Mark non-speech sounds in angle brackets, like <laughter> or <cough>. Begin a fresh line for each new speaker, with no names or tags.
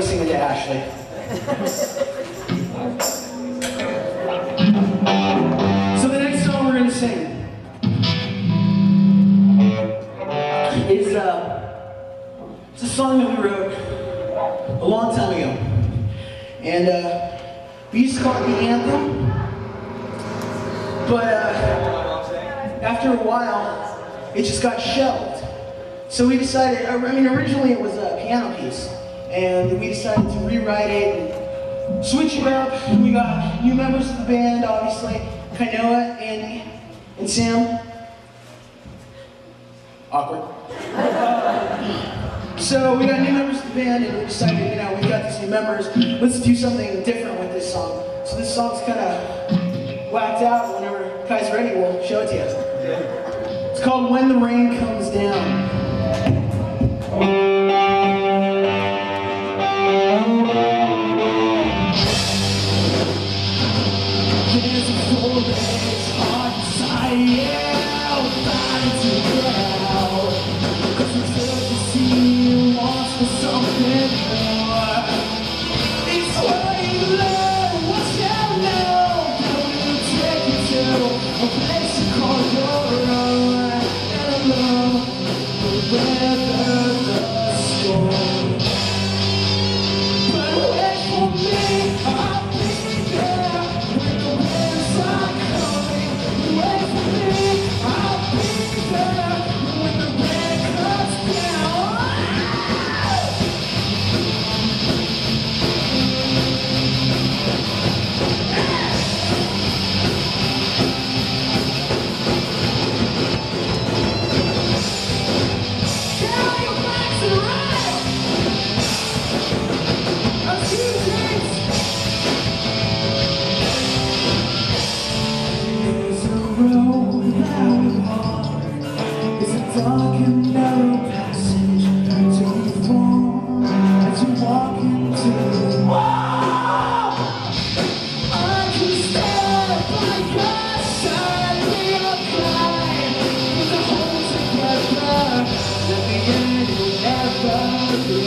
Sing it to Ashley. so the next song we're gonna sing is uh, it's a song that we wrote a long time ago, and uh, we used to call it the anthem. But uh, after a while, it just got shelved. So we decided, I mean, originally it was a piano piece, and we decided to rewrite it and switch it up. We got new members of the band, obviously, Kainoa, Andy, and Sam. Awkward. <laughs> So we got new members of the band, and we decided, you know, we got these new members, let's do something different with this song. So this song's kind of whacked out. Whenever Kai's ready, we'll show it to you. It's called When the Rain Comes Down. I'm.